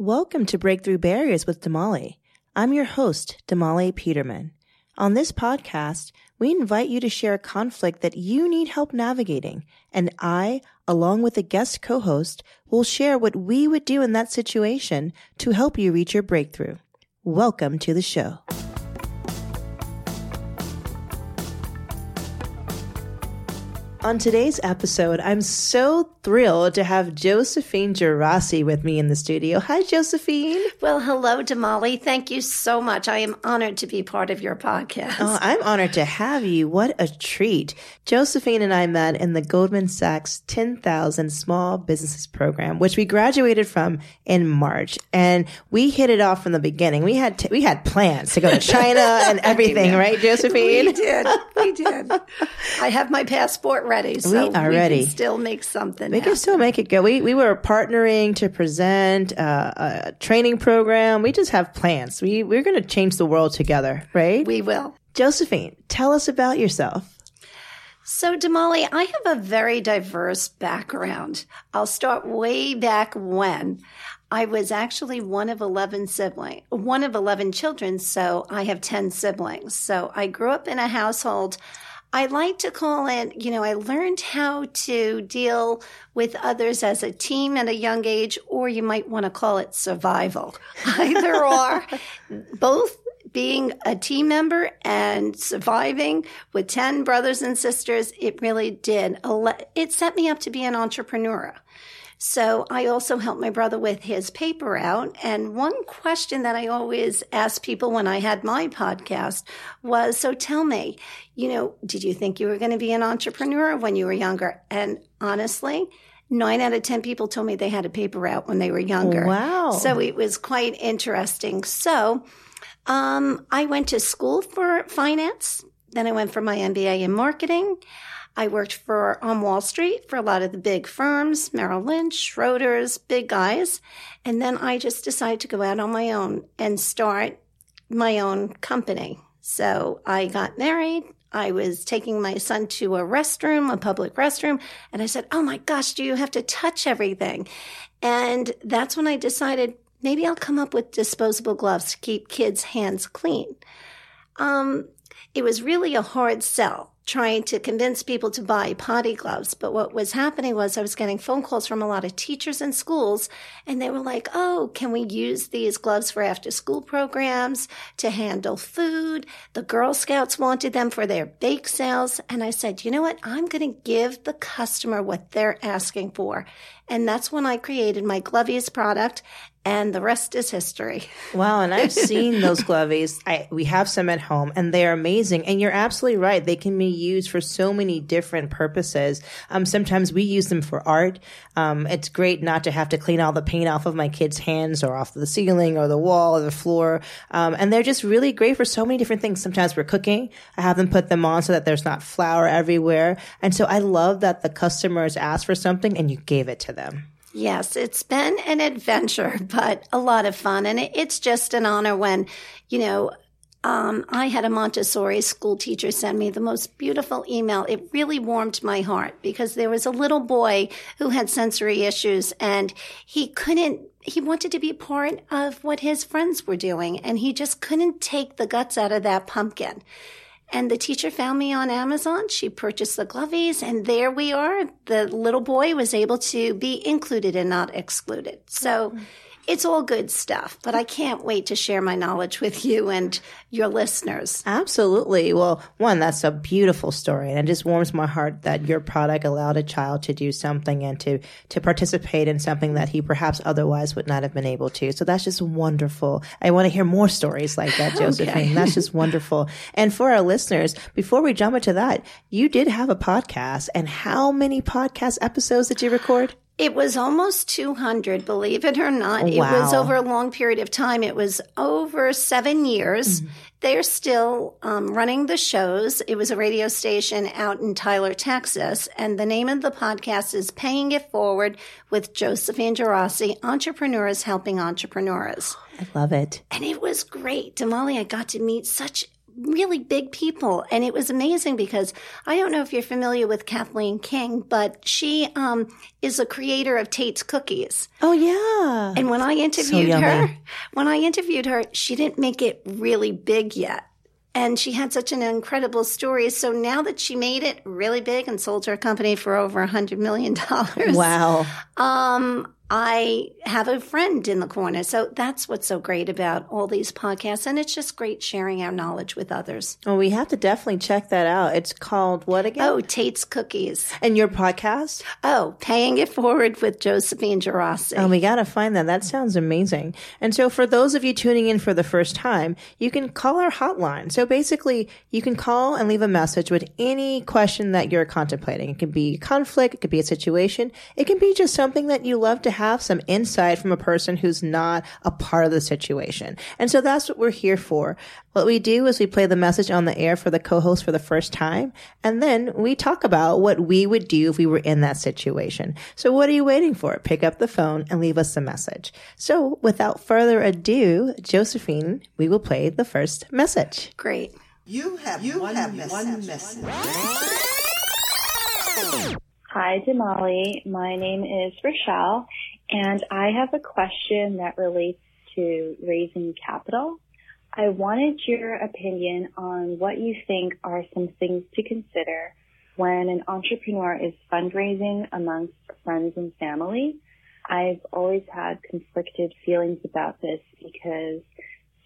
Welcome to Breakthrough Barriers with Damali. I'm your host, Damali Peterman. On this podcast, we invite you to share a conflict that you need help navigating, and I, along with a guest co-host, will share what we would do in that situation to help you reach your breakthrough. Welcome to the show. On today's episode, I'm so thrilled to have Josephine Geraci with me in the studio. Hi, Josephine. Well, hello, Damali. Thank you so much. I am honored to be part of your podcast. Oh, I'm honored to have you. What a treat. Josephine and I met in the Goldman Sachs 10,000 Small Businesses Program, which we graduated from in March. And we hit it off from the beginning. We had, t- we had plans to go to China and everything, right, Josephine? We did. We did. I have my passport ready. So we are ready. still make something. We happen. can still make it go. We we were partnering to present uh, a training program. We just have plans. We we're going to change the world together, right? We will. Josephine, tell us about yourself. So, Damali, I have a very diverse background. I'll start way back when. I was actually one of 11 siblings, one of 11 children, so I have 10 siblings. So I grew up in a household I like to call it, you know, I learned how to deal with others as a team at a young age, or you might want to call it survival. Either or, both being a team member and surviving with 10 brothers and sisters, it really did. It set me up to be an entrepreneur. So I also helped my brother with his paper out. And one question that I always ask people when I had my podcast was, so tell me, you know, did you think you were going to be an entrepreneur when you were younger? And honestly, nine out of 10 people told me they had a paper out when they were younger. Wow. So it was quite interesting. So, um, I went to school for finance. Then I went for my MBA in marketing. I worked for on Wall Street for a lot of the big firms, Merrill Lynch, Schroders, big guys. And then I just decided to go out on my own and start my own company. So I got married. I was taking my son to a restroom, a public restroom, and I said, Oh my gosh, do you have to touch everything? And that's when I decided maybe I'll come up with disposable gloves to keep kids' hands clean. Um, it was really a hard sell trying to convince people to buy potty gloves. But what was happening was I was getting phone calls from a lot of teachers and schools, and they were like, Oh, can we use these gloves for after school programs to handle food? The Girl Scouts wanted them for their bake sales. And I said, You know what? I'm going to give the customer what they're asking for. And that's when I created my Glovies product and the rest is history. Wow, and I've seen those glovies. I, we have some at home, and they are amazing. And you're absolutely right; they can be used for so many different purposes. Um, sometimes we use them for art. Um, it's great not to have to clean all the paint off of my kids' hands or off the ceiling or the wall or the floor. Um, and they're just really great for so many different things. Sometimes we're cooking. I have them put them on so that there's not flour everywhere. And so I love that the customers ask for something and you gave it to them. Yes, it's been an adventure, but a lot of fun. And it's just an honor when, you know, um, I had a Montessori school teacher send me the most beautiful email. It really warmed my heart because there was a little boy who had sensory issues and he couldn't, he wanted to be part of what his friends were doing and he just couldn't take the guts out of that pumpkin. And the teacher found me on Amazon. She purchased the glovies, and there we are. The little boy was able to be included and not excluded. So mm-hmm. It's all good stuff, but I can't wait to share my knowledge with you and your listeners. Absolutely. Well, one, that's a beautiful story. And it just warms my heart that your product allowed a child to do something and to, to participate in something that he perhaps otherwise would not have been able to. So that's just wonderful. I want to hear more stories like that, Josephine. Okay. that's just wonderful. And for our listeners, before we jump into that, you did have a podcast. And how many podcast episodes did you record? It was almost 200, believe it or not. Wow. It was over a long period of time. It was over seven years. Mm-hmm. They're still um, running the shows. It was a radio station out in Tyler, Texas. And the name of the podcast is Paying It Forward with Josephine Geraci, Entrepreneurs Helping Entrepreneurs. I love it. And it was great. Damali, I got to meet such really big people. And it was amazing because I don't know if you're familiar with Kathleen King, but she um, is a creator of Tate's Cookies. Oh yeah. And when I interviewed yummy. her, when I interviewed her, she didn't make it really big yet. And she had such an incredible story. So now that she made it really big and sold her company for over a hundred million dollars. Wow. Um, I have a friend in the corner. So that's what's so great about all these podcasts. And it's just great sharing our knowledge with others. Well, we have to definitely check that out. It's called what again? Oh, Tate's Cookies. and your podcast? Oh, Paying It Forward with Josephine Geraci. Oh, we got to find that. That sounds amazing. And so for those of you tuning in for the first time, you can call our hotline. So basically, you can call and leave a message with any question that you're contemplating. It can be conflict. It could be a situation. It can be just something that you love to have some insight from a person who's not a part of the situation. And so that's what we're here for. What we do is we play the message on the air for the co-host for the first time, and then we talk about what we would do if we were in that situation. So what are you waiting for? Pick up the phone and leave us a message. So without further ado, Josephine, we will play the first message. Great. You have you one, have one message. Hi, Damali. My name is Rochelle, and I have a question that relates to raising capital. I wanted your opinion on what you think are some things to consider when an entrepreneur is fundraising amongst friends and family. I've always had conflicted feelings about this because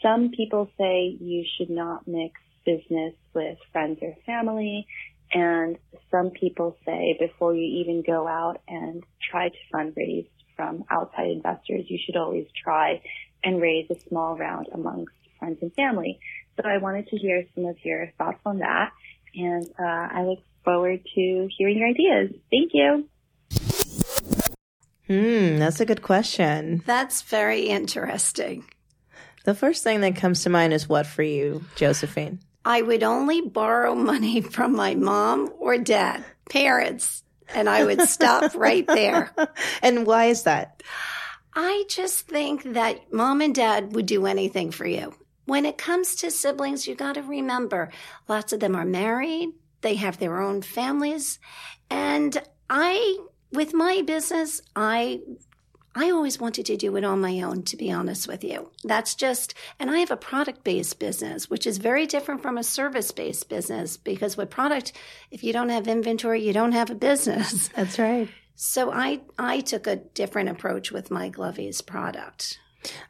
some people say you should not mix business with friends or family. And some people say before you even go out and try to fundraise from outside investors, you should always try and raise a small round amongst friends and family. So I wanted to hear some of your thoughts on that. And uh, I look forward to hearing your ideas. Thank you. Hmm, that's a good question. That's very interesting. The first thing that comes to mind is what for you, Josephine? I would only borrow money from my mom or dad, parents, and I would stop right there. And why is that? I just think that mom and dad would do anything for you. When it comes to siblings, you got to remember lots of them are married, they have their own families, and I with my business, I I always wanted to do it on my own, to be honest with you. That's just, and I have a product based business, which is very different from a service based business because with product, if you don't have inventory, you don't have a business. That's right. So I, I took a different approach with my Glovies product.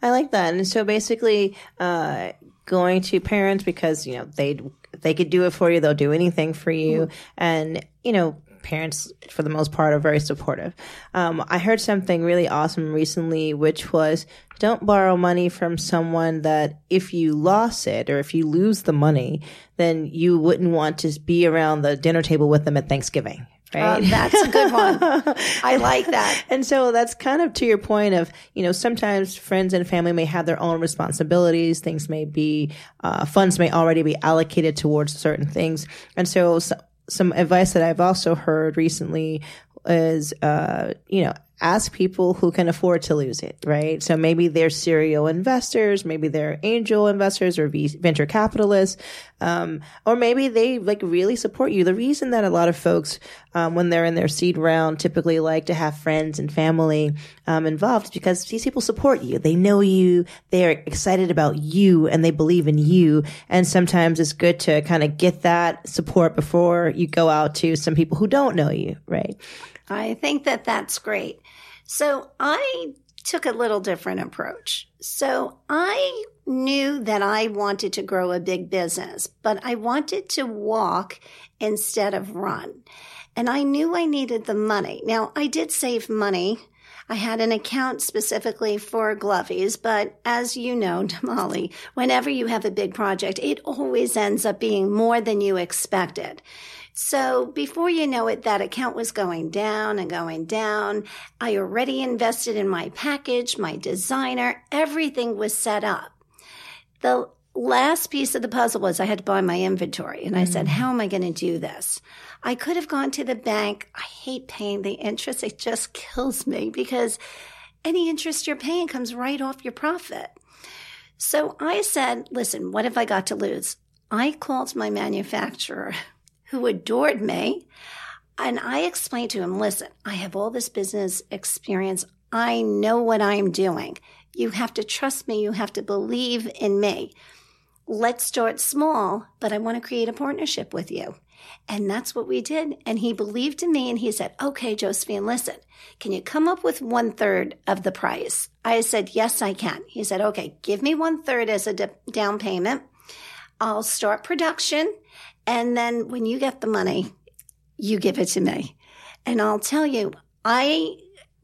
I like that. And so basically, uh, going to parents because, you know, they, they could do it for you. They'll do anything for you. And, you know, parents for the most part are very supportive. Um, I heard something really awesome recently, which was don't borrow money from someone that if you lost it or if you lose the money, then you wouldn't want to be around the dinner table with them at Thanksgiving. Right? Um, that's a good one. I like that. And so that's kind of to your point of, you know, sometimes friends and family may have their own responsibilities. Things may be, uh, funds may already be allocated towards certain things. And so, so some advice that I've also heard recently is, uh, you know, ask people who can afford to lose it, right? So maybe they're serial investors, maybe they're angel investors or venture capitalists, um, or maybe they like really support you. The reason that a lot of folks, um, when they're in their seed round, typically like to have friends and family um, involved is because these people support you. They know you, they're excited about you, and they believe in you. And sometimes it's good to kind of get that support before you go out to some people who don't know you, right? I think that that's great. So I took a little different approach. So I knew that I wanted to grow a big business, but I wanted to walk instead of run. And I knew I needed the money. Now I did save money. I had an account specifically for Glovies, but as you know, Damali, whenever you have a big project, it always ends up being more than you expected. So before you know it, that account was going down and going down. I already invested in my package, my designer, everything was set up. The last piece of the puzzle was I had to buy my inventory. And I said, mm. how am I going to do this? I could have gone to the bank. I hate paying the interest. It just kills me because any interest you're paying comes right off your profit. So I said, listen, what have I got to lose? I called my manufacturer who adored me and I explained to him, listen, I have all this business experience. I know what I'm doing. You have to trust me. You have to believe in me. Let's start small, but I want to create a partnership with you. And that's what we did. And he believed in me and he said, okay, Josephine, listen, can you come up with one third of the price? I said, yes, I can. He said, okay, give me one third as a down payment. I'll start production. And then when you get the money, you give it to me. And I'll tell you, I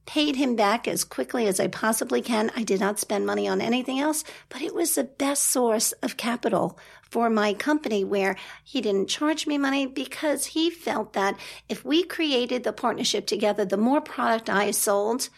paid him back as quickly as I possibly can. I did not spend money on anything else, but it was the best source of capital for my company where he didn't charge me money because he felt that if we created the partnership together, the more product I sold,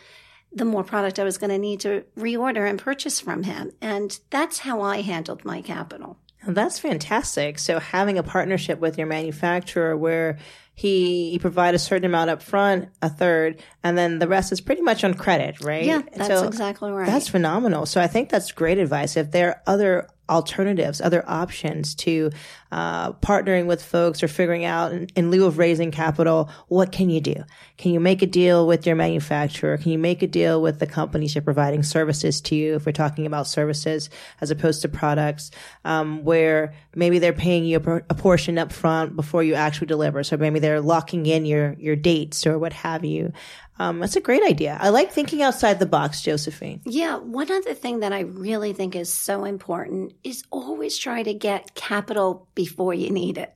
the more product I was going to need to reorder and purchase from him. And that's how I handled my capital. That's fantastic. So having a partnership with your manufacturer where he, he provide a certain amount up front, a third, and then the rest is pretty much on credit, right? Yeah, that's so exactly right. That's phenomenal. So I think that's great advice. If there are other alternatives, other options to uh, partnering with folks or figuring out in, in, lieu of raising capital, what can you do? Can you make a deal with your manufacturer? Can you make a deal with the companies you're providing services to you? If we're talking about services as opposed to products, um, where maybe they're paying you a, a portion up front before you actually deliver. So maybe they're locking in your your dates or what have you. Um, that's a great idea. I like thinking outside the box, Josephine. Yeah. One other thing that I really think is so important is always try to get capital before you need it.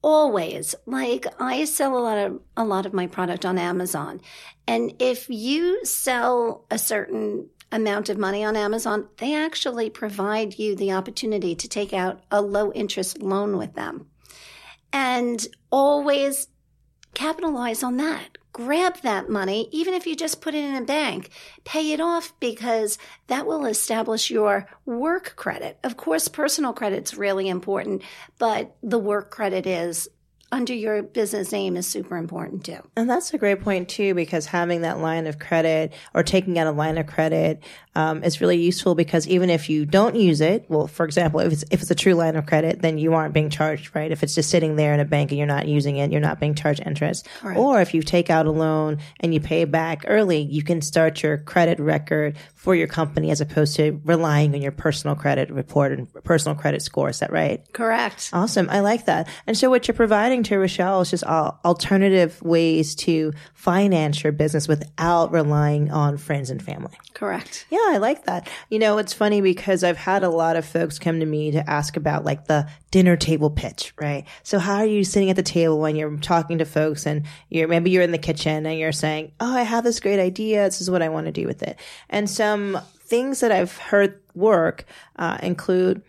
Always. Like I sell a lot of a lot of my product on Amazon. And if you sell a certain amount of money on Amazon, they actually provide you the opportunity to take out a low interest loan with them. And always capitalize on that grab that money, even if you just put it in a bank, pay it off because that will establish your work credit. Of course, personal credit's really important, but the work credit is under your business name is super important too. And that's a great point too, because having that line of credit or taking out a line of credit um, is really useful because even if you don't use it, well, for example, if it's if it's a true line of credit, then you aren't being charged, right? If it's just sitting there in a bank and you're not using it, you're not being charged interest. Correct. Or if you take out a loan and you pay back early, you can start your credit record for your company as opposed to relying on your personal credit report and personal credit score. Is that right? Correct. Awesome. I like that. And so what you're providing to Rochelle is just alternative ways to finance your business without relying on friends and family. Correct. Yeah, I like that. You know, it's funny because I've had a lot of folks come to me to ask about like the dinner table pitch, right? So how are you sitting at the table when you're talking to folks and you're maybe you're in the kitchen and you're saying, "Oh, I have this great idea. This is what I want to do with it." And some things that I've heard work uh, include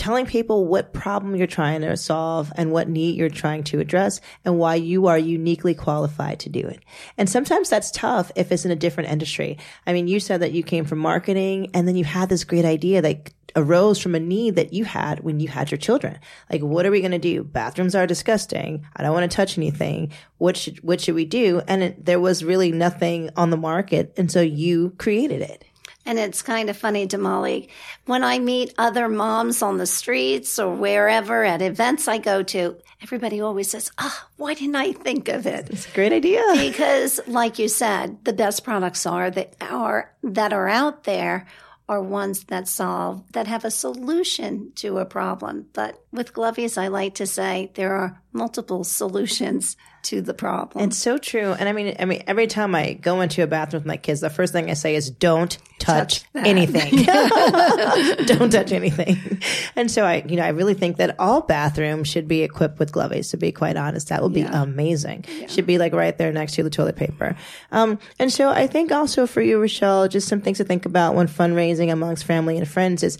telling people what problem you're trying to solve and what need you're trying to address and why you are uniquely qualified to do it. And sometimes that's tough if it's in a different industry. I mean, you said that you came from marketing and then you had this great idea that arose from a need that you had when you had your children. Like, what are we going to do? Bathrooms are disgusting. I don't want to touch anything. What should, what should we do? And it, there was really nothing on the market. And so you created it. And it's kind of funny, Damali, when I meet other moms on the streets or wherever at events I go to, everybody always says, oh, why didn't I think of it? It's a great idea. Because like you said, the best products are that are, that are out there are ones that solve, that have a solution to a problem. But with Glovies, I like to say there are multiple solutions to the problem. It's so true. And I mean, I mean, every time I go into a bathroom with my kids, the first thing I say is, "Don't touch, touch anything. Don't touch anything." And so I, you know, I really think that all bathrooms should be equipped with gloves. To be quite honest, that would be yeah. amazing. Yeah. Should be like right there next to the toilet paper. Um, and so I think also for you, Rochelle, just some things to think about when fundraising amongst family and friends is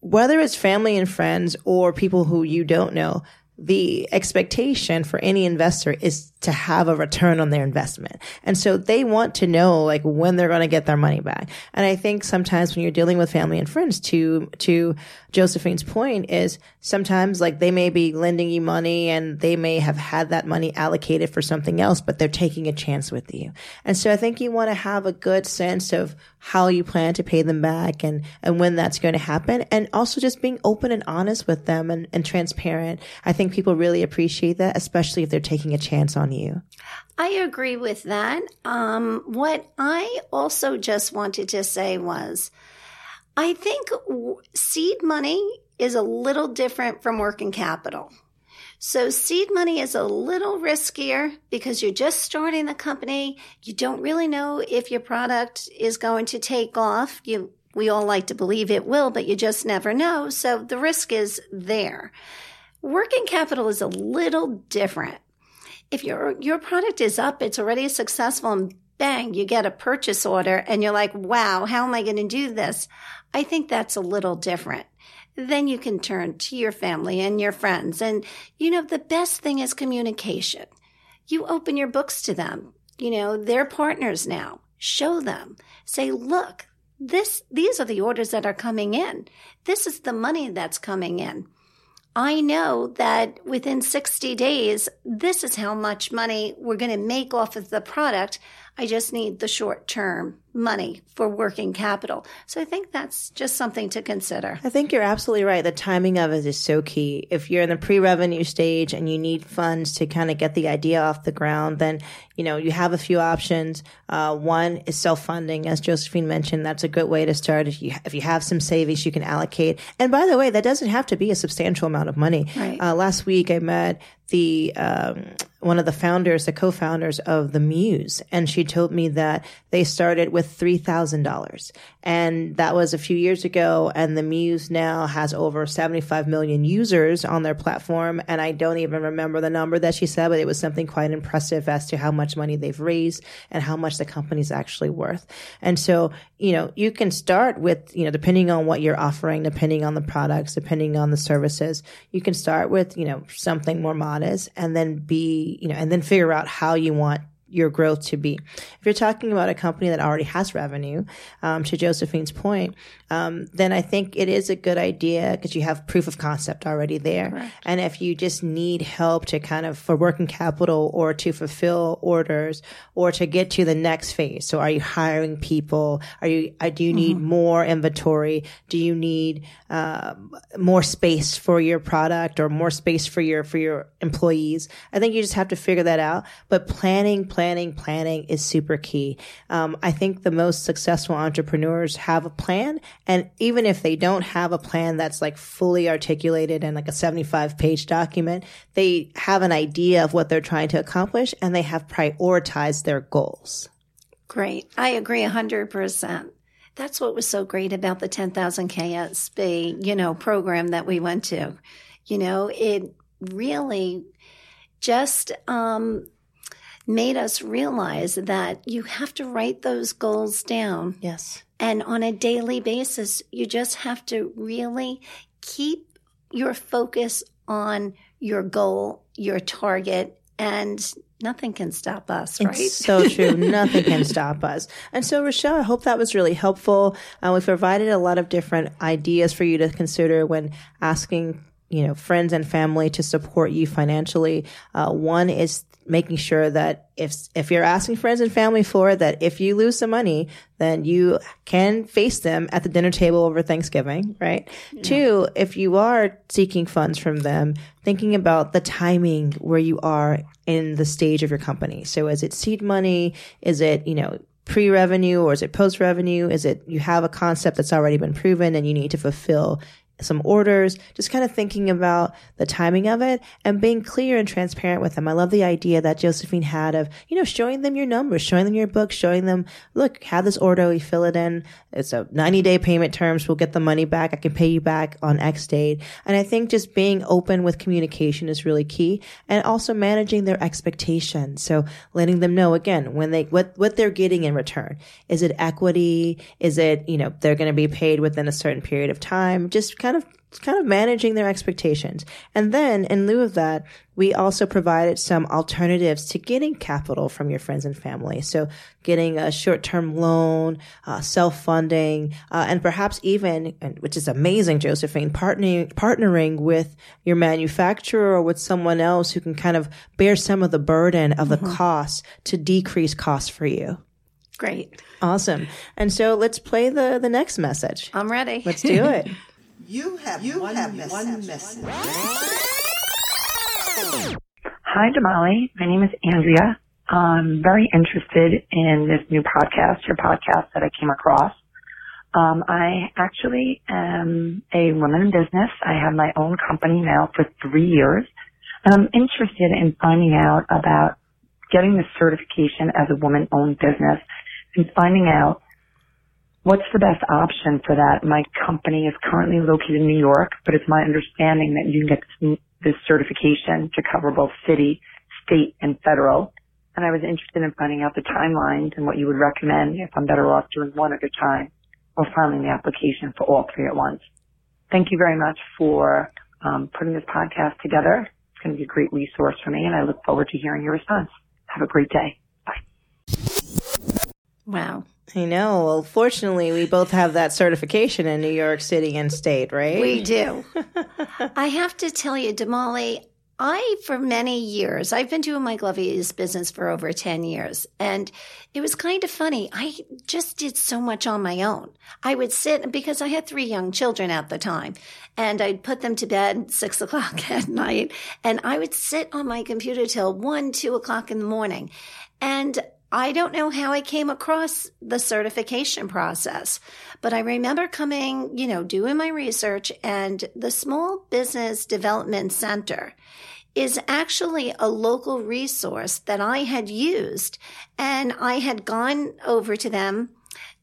whether it's family and friends or people who you don't know the expectation for any investor is to have a return on their investment. And so they want to know like when they're going to get their money back. And I think sometimes when you're dealing with family and friends to, to Josephine's point is sometimes like they may be lending you money and they may have had that money allocated for something else, but they're taking a chance with you. And so I think you want to have a good sense of how you plan to pay them back and, and when that's going to happen. And also just being open and honest with them and, and transparent. I think people really appreciate that, especially if they're taking a chance on you. I agree with that. Um, what I also just wanted to say was, I think seed money is a little different from working capital. So seed money is a little riskier because you're just starting the company. You don't really know if your product is going to take off. You, we all like to believe it will, but you just never know. So the risk is there. Working capital is a little different if your your product is up, it's already successful and bang, you get a purchase order and you're like, wow, how am I going to do this? I think that's a little different. Then you can turn to your family and your friends. And, you know, the best thing is communication. You open your books to them. You know, they're partners now. Show them. Say, look, this, these are the orders that are coming in. This is the money that's coming in. I know that within 60 days, this is how much money we're going to make off of the product. I just need the short term money for working capital. So I think that's just something to consider. I think you're absolutely right. The timing of it is so key. If you're in the pre-revenue stage and you need funds to kind of get the idea off the ground, then, you know, you have a few options. Uh, one is self-funding. As Josephine mentioned, that's a good way to start. If you, if you have some savings, you can allocate. And by the way, that doesn't have to be a substantial amount of money. Right. Uh, last week I met the um, one of the founders, the co-founders of the Muse, and she told me that they started with three thousand dollars, and that was a few years ago. And the Muse now has over seventy-five million users on their platform, and I don't even remember the number that she said, but it was something quite impressive as to how much money they've raised and how much the company's actually worth. And so, you know, you can start with, you know, depending on what you're offering, depending on the products, depending on the services, you can start with, you know, something more modest and then be, you know, and then figure out how you want your growth to be. If you're talking about a company that already has revenue, um, to Josephine's point, um, then I think it is a good idea because you have proof of concept already there. Correct. And if you just need help to kind of for working capital or to fulfill orders or to get to the next phase. So are you hiring people? Are you, uh, do you need mm-hmm. more inventory? Do you need, uh, more space for your product or more space for your, for your employees? I think you just have to figure that out. But planning, planning, planning is super key. Um, I think the most successful entrepreneurs have a plan and even if they don't have a plan that's like fully articulated in like a 75 page document, they have an idea of what they're trying to accomplish and they have prioritized their goals. Great. I agree 100%. That's what was so great about the 10,000 KSB, you know, program that we went to. You know, it really just um, made us realize that you have to write those goals down. Yes. And on a daily basis, you just have to really keep your focus on your goal, your target, and nothing can stop us, right? It's so true. nothing can stop us. And so, Rochelle, I hope that was really helpful. Uh, we've provided a lot of different ideas for you to consider when asking you know, friends and family to support you financially. Uh, one is making sure that if if you're asking friends and family for it, that if you lose some money, then you can face them at the dinner table over Thanksgiving, right? Yeah. Two, if you are seeking funds from them, thinking about the timing where you are in the stage of your company. So is it seed money? Is it, you know, pre-revenue or is it post-revenue? Is it you have a concept that's already been proven and you need to fulfill some orders, just kind of thinking about the timing of it and being clear and transparent with them. I love the idea that Josephine had of, you know, showing them your numbers, showing them your book, showing them, look, have this order, we fill it in. It's a 90 day payment terms. We'll get the money back. I can pay you back on X date. And I think just being open with communication is really key and also managing their expectations. So letting them know again, when they, what, what they're getting in return. Is it equity? Is it, you know, they're going to be paid within a certain period of time? Just kind of kind of managing their expectations. And then in lieu of that, we also provided some alternatives to getting capital from your friends and family. So getting a short-term loan, uh, self-funding, uh, and perhaps even, which is amazing, Josephine, partnering, partnering with your manufacturer or with someone else who can kind of bear some of the burden of the mm-hmm. costs to decrease costs for you. Great. Awesome. And so let's play the, the next message. I'm ready. Let's do it. you have, you one, have message. one message. Hi, Damali. My name is Andrea. I'm very interested in this new podcast, your podcast that I came across. Um, I actually am a woman in business. I have my own company now for three years, and I'm interested in finding out about getting the certification as a woman-owned business and finding out what's the best option for that. My company is currently located in New York, but it's my understanding that you can get this certification to cover both city, state, and federal. And I was interested in finding out the timelines and what you would recommend if I'm better off doing one at a time or filing the application for all three at once. Thank you very much for um, putting this podcast together. It's going to be a great resource for me, and I look forward to hearing your response. Have a great day. Bye. Wow. I know. Well, fortunately, we both have that certification in New York City and state, right? We do. I have to tell you, Damali, I, for many years, I've been doing my Glovies business for over 10 years. And it was kind of funny. I just did so much on my own. I would sit because I had three young children at the time and I'd put them to bed six o'clock at night and I would sit on my computer till one, two o'clock in the morning. And I don't know how I came across the certification process, but I remember coming, you know, doing my research and the Small Business Development Center is actually a local resource that I had used and I had gone over to them.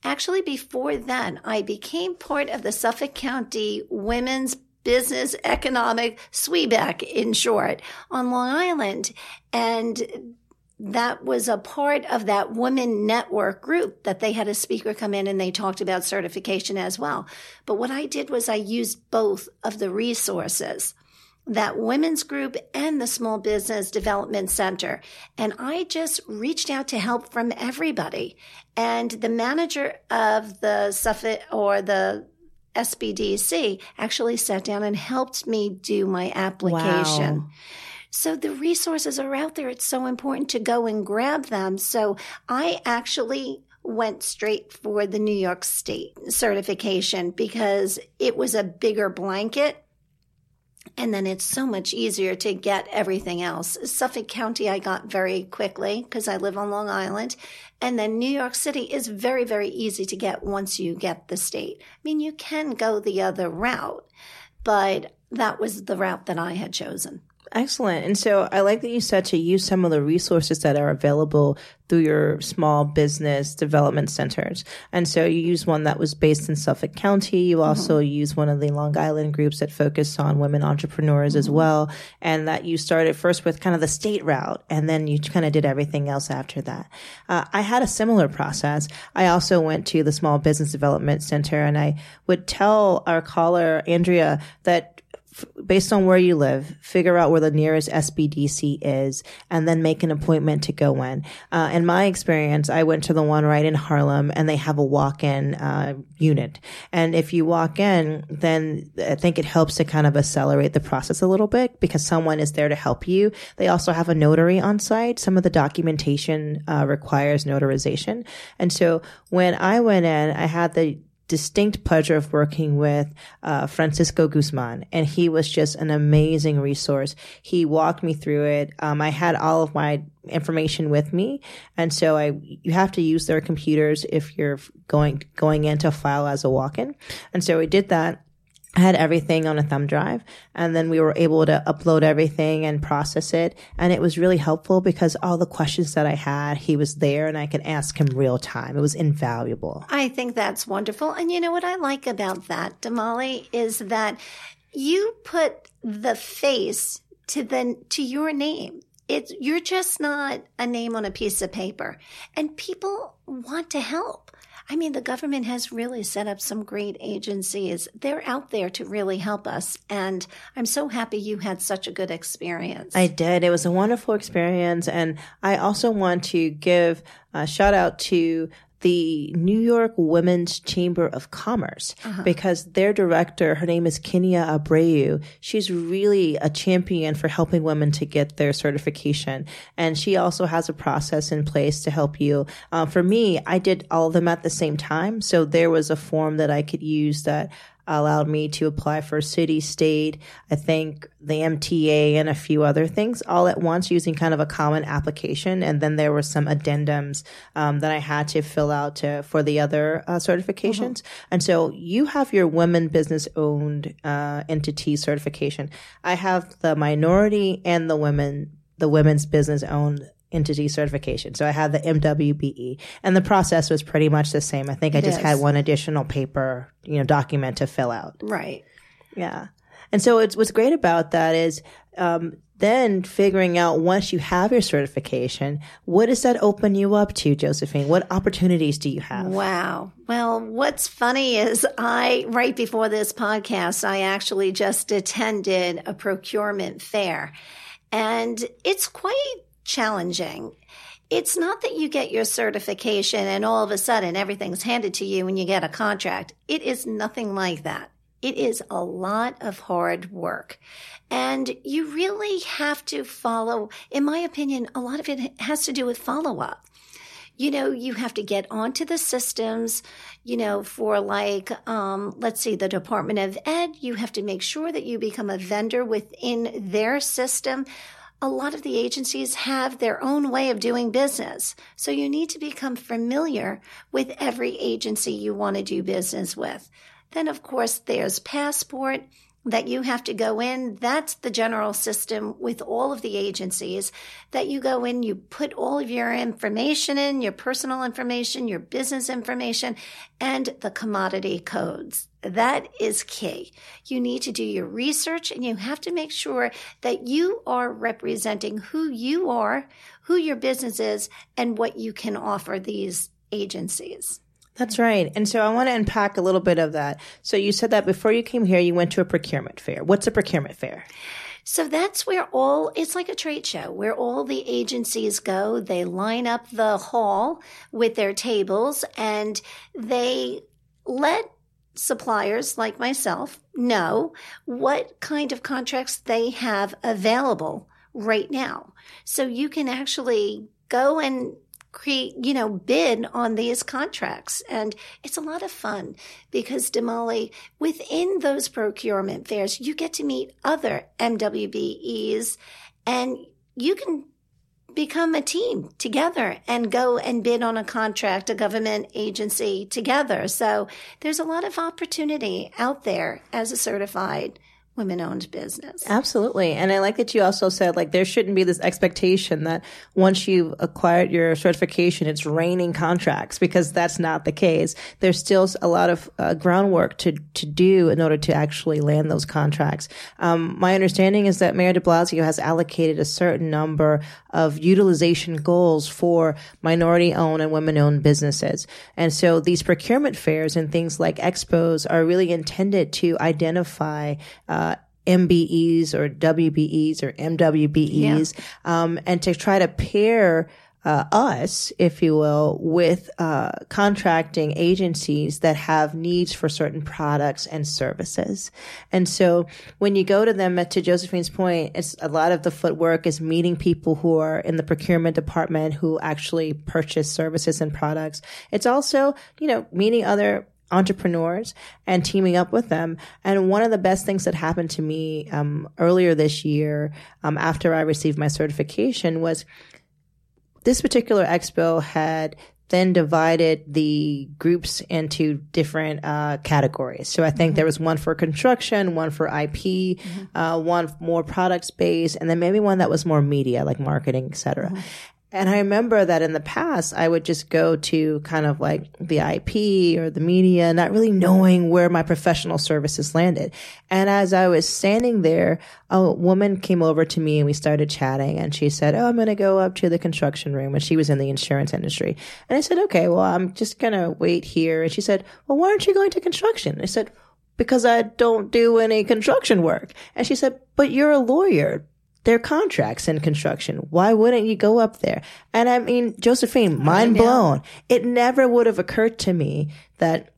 Actually, before then, I became part of the Suffolk County Women's Business Economic SWEBEC in short on Long Island. And that was a part of that women network group that they had a speaker come in and they talked about certification as well. But what I did was I used both of the resources that women's group and the small business development center. And I just reached out to help from everybody. And the manager of the Suffolk or the SBDC actually sat down and helped me do my application. Wow. So the resources are out there. It's so important to go and grab them. So I actually went straight for the New York State certification because it was a bigger blanket. And then it's so much easier to get everything else. Suffolk County, I got very quickly because I live on Long Island. And then New York City is very, very easy to get once you get the state. I mean, you can go the other route, but that was the route that I had chosen. Excellent. And so I like that you said to use some of the resources that are available through your small business development centers. And so you use one that was based in Suffolk County. You mm-hmm. also mm-hmm. use one of the Long Island groups that focus on women entrepreneurs mm-hmm. as well. And that you started first with kind of the state route and then you kind of did everything else after that. Uh, I had a similar process. I also went to the Small Business Development Center and I would tell our caller, Andrea, that based on where you live, figure out where the nearest SBDC is, and then make an appointment to go in. Uh, in my experience, I went to the one right in Harlem, and they have a walk-in uh, unit. And if you walk in, then I think it helps to kind of accelerate the process a little bit because someone is there to help you. They also have a notary on site. Some of the documentation uh, requires notarization, and so when I went in, I had the distinct pleasure of working with uh, Francisco Guzman, and he was just an amazing resource. He walked me through it. Um, I had all of my information with me, and so I you have to use their computers if you're going going into file as a walk-in, and so we did that. I had everything on a thumb drive and then we were able to upload everything and process it. And it was really helpful because all the questions that I had, he was there and I could ask him real time. It was invaluable. I think that's wonderful. And you know what I like about that, Damali, is that you put the face to the, to your name. It's, you're just not a name on a piece of paper and people want to help. I mean, the government has really set up some great agencies. They're out there to really help us. And I'm so happy you had such a good experience. I did. It was a wonderful experience. And I also want to give a shout out to the New York Women's Chamber of Commerce because their director, her name is Kenya Abreu. She's really a champion for helping women to get their certification. And she also has a process in place to help you. Uh, for me, I did all of them at the same time. So there was a form that I could use that allowed me to apply for city, state, I think the MTA and a few other things all at once using kind of a common application. And then there were some addendums um, that I had to fill out to, for the other uh, certifications. And so you have your women business owned uh, entity certification. I have the minority and the women, the women's business owned entity certification. So I had the MWBE and the process was pretty much the same. I think I It just is. had one additional paper, you know, document to fill out. right. Yeah. And so it's, what's great about that is, um, then figuring out once you have your certification, what does that open you up to, Josephine? What opportunities do you have? Wow. Well, what's funny is I, right before this podcast, I actually just attended a procurement fair and it's quite challenging. It's not that you get your certification and all of a sudden everything's handed to you when you get a contract. It is nothing like that. It is a lot of hard work. And you really have to follow, in my opinion, a lot of it has to do with follow up you know, you have to get onto the systems, you know, for like, um, let's see, the Department of Ed, you have to make sure that you become a vendor within their system. A lot of the agencies have their own way of doing business. So you need to become familiar with every agency you want to do business with. Then, of course, there's Passport that you have to go in. That's the general system with all of the agencies that you go in, you put all of your information in, your personal information, your business information, and the commodity codes. That is key. You need to do your research and you have to make sure that you are representing who you are, who your business is, and what you can offer these agencies. That's right. And so I want to unpack a little bit of that. So you said that before you came here, you went to a procurement fair. What's a procurement fair? So that's where all, it's like a trade show where all the agencies go. They line up the hall with their tables and they let suppliers like myself know what kind of contracts they have available right now. So you can actually go and create, you know, bid on these contracts. And it's a lot of fun because Damali, within those procurement fairs, you get to meet other MWBEs and you can become a team together and go and bid on a contract, a government agency together. So there's a lot of opportunity out there as a certified women owned business. Absolutely. And I like that you also said like there shouldn't be this expectation that once you've acquired your certification, it's raining contracts because that's not the case. There's still a lot of uh, groundwork to, to do in order to actually land those contracts. Um, my understanding is that Mayor de Blasio has allocated a certain number of utilization goals for minority owned and women owned businesses. And so these procurement fairs and things like expos are really intended to identify, uh, MBEs or WBEs or MWBEs, um, and to try to pair uh, us, if you will, with uh, contracting agencies that have needs for certain products and services. And so when you go to them, to Josephine's point, it's a lot of the footwork is meeting people who are in the procurement department who actually purchase services and products. It's also, you know, meeting other entrepreneurs and teaming up with them. And one of the best things that happened to me um, earlier this year, um, after I received my certification, was this particular expo had then divided the groups into different uh, categories. So I think there was one for construction, one for IP, uh, one more product space, and then maybe one that was more media, like marketing, etc. And I remember that in the past, I would just go to kind of like the IP or the media, not really knowing where my professional services landed. And as I was standing there, a woman came over to me and we started chatting and she said, Oh, I'm going to go up to the construction room. And she was in the insurance industry. And I said, Okay, well, I'm just going to wait here. And she said, Well, why aren't you going to construction? I said, because I don't do any construction work. And she said, but you're a lawyer their contracts in construction. Why wouldn't you go up there? And I mean, Josephine, mind blown. It never would have occurred to me that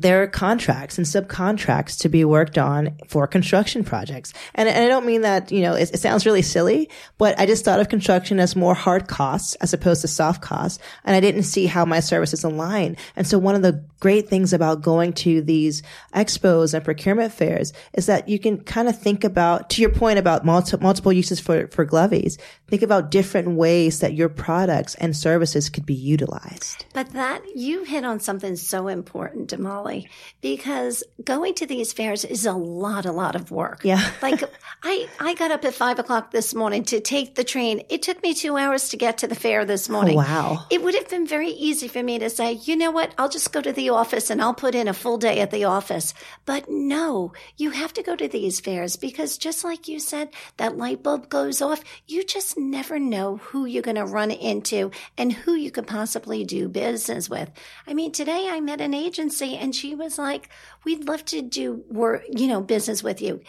there are contracts and subcontracts to be worked on for construction projects. And, and I don't mean that, you know, it, it, sounds really silly, but I just thought of construction as more hard costs as opposed to soft costs. And I didn't see how my services align. And so one of the great things about going to these expos and procurement fairs is that you can kind of think about, to your point about multi, multiple uses for, for Glovies, think about different ways that your products and services could be utilized. But that, you hit on something so important, Molly, because going to these fairs is a lot, a lot of work. Yeah. like I, I got up at five o'clock this morning to take the train. It took me two hours to get to the fair this oh, morning. Oh, wow. It would have been very easy for me to say, you know what? I'll just go to the office and I'll put in a full day at the office. But no, you have to go to these fairs because just like you said, that light bulb goes off. You just never know who you're going to run into and who you could possibly do business with. I mean, today I met an agency and she was like, we'd love to do work, you know, business with you.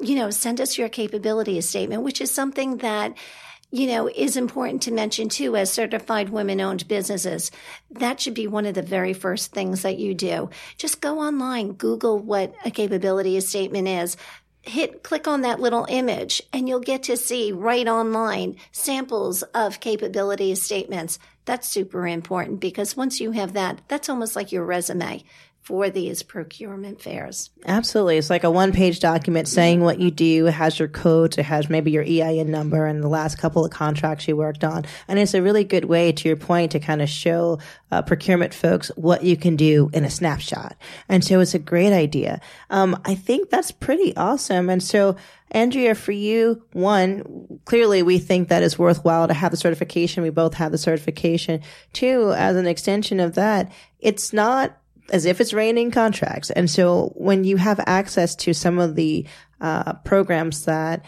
You know, send us your capability statement, which is something that you know, is important to mention too as certified women owned businesses. That should be one of the very first things that you do. Just go online, Google what a capability statement is. Hit, click on that little image and you'll get to see right online samples of capability statements. That's super important because once you have that, that's almost like your resume for these procurement fairs. Absolutely. It's like a one page document saying what you do. It has your codes. It has maybe your EIN number and the last couple of contracts you worked on. And it's a really good way, to your point, to kind of show uh, procurement folks what you can do in a snapshot. And so it's a great idea. Um, I think that's pretty awesome. And so, Andrea, for you, one, clearly we think that it's worthwhile to have the certification. We both have the certification. Two, as an extension of that, it's not as if it's raining contracts. And so when you have access to some of the uh, programs that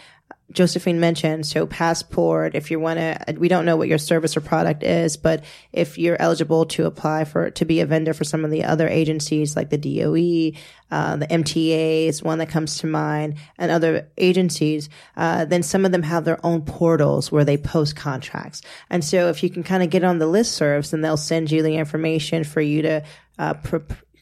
Josephine mentioned, so passport, if you want to, we don't know what your service or product is, but if you're eligible to apply for, to be a vendor for some of the other agencies like the DOE, uh, the MTA is one that comes to mind and other agencies, uh, then some of them have their own portals where they post contracts. And so if you can kind of get on the list serves, then they'll send you the information for you to, uh,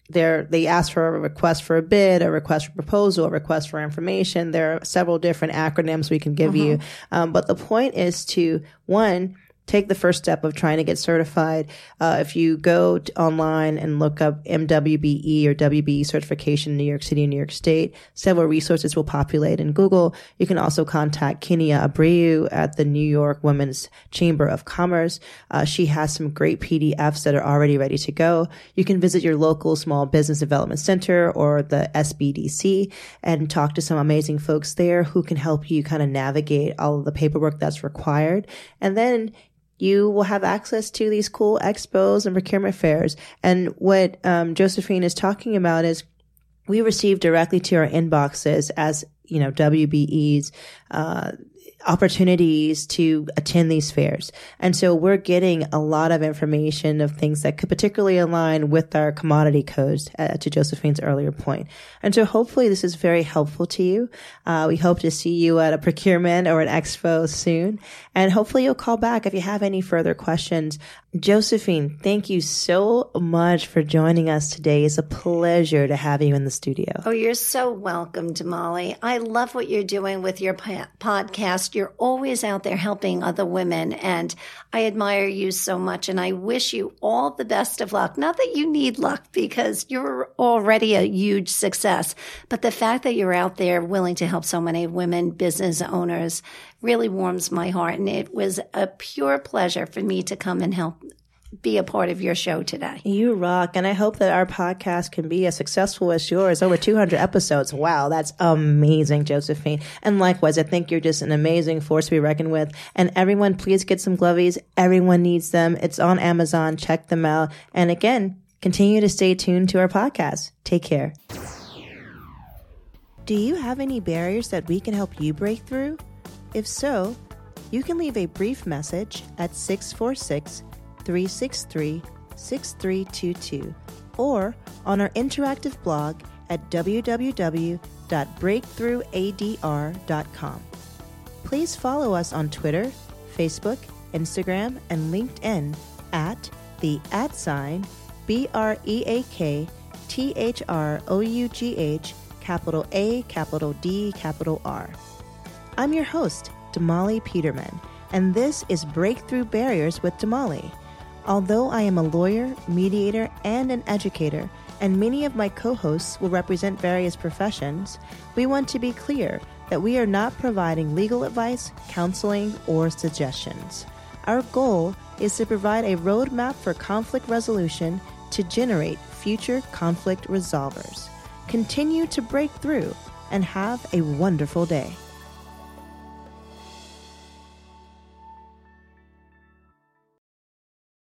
they ask for a request for a bid, a request for proposal, a request for information. There are several different acronyms we can give uh-huh. you. Um, but the point is to one, take the first step of trying to get certified. Uh, if you go online and look up MWBE or WBE certification in New York City and New York State, several resources will populate in Google. You can also contact Kenia Abreu at the New York Women's Chamber of Commerce. Uh, she has some great PDFs that are already ready to go. You can visit your local small business development center or the SBDC and talk to some amazing folks there who can help you kind of navigate all of the paperwork that's required. And then you will have access to these cool expos and procurement fairs. And what um, Josephine is talking about is we receive directly to our inboxes as you know WBEs uh, opportunities to attend these fairs. And so we're getting a lot of information of things that could particularly align with our commodity codes uh, to Josephine's earlier point. And so hopefully this is very helpful to you. Uh, we hope to see you at a procurement or an expo soon. And hopefully you'll call back if you have any further questions. Josephine, thank you so much for joining us today. It's a pleasure to have you in the studio. Oh, you're so welcome, Damali. I love what you're doing with your podcast. You're always out there helping other women, and I admire you so much. And I wish you all the best of luck. Not that you need luck because you're already a huge success, but the fact that you're out there willing to help so many women business owners really warms my heart. And it was a pure pleasure for me to come and help be a part of your show today. You rock. And I hope that our podcast can be as successful as yours. Over 200 episodes. Wow. That's amazing, Josephine. And likewise, I think you're just an amazing force to be reckoned with. And everyone, please get some glovies. Everyone needs them. It's on Amazon. Check them out. And again, continue to stay tuned to our podcast. Take care. Do you have any barriers that we can help you break through? If so, you can leave a brief message at 646 363 6322 or on our interactive blog at www.breakthroughadr.com. Please follow us on Twitter, Facebook, Instagram, and LinkedIn at the at sign B R E A K T H R O U G H capital A capital D capital R. I'm your host, Damali Peterman, and this is Breakthrough Barriers with Damali. Although I am a lawyer, mediator, and an educator, and many of my co hosts will represent various professions, we want to be clear that we are not providing legal advice, counseling, or suggestions. Our goal is to provide a roadmap for conflict resolution to generate future conflict resolvers. Continue to break through and have a wonderful day.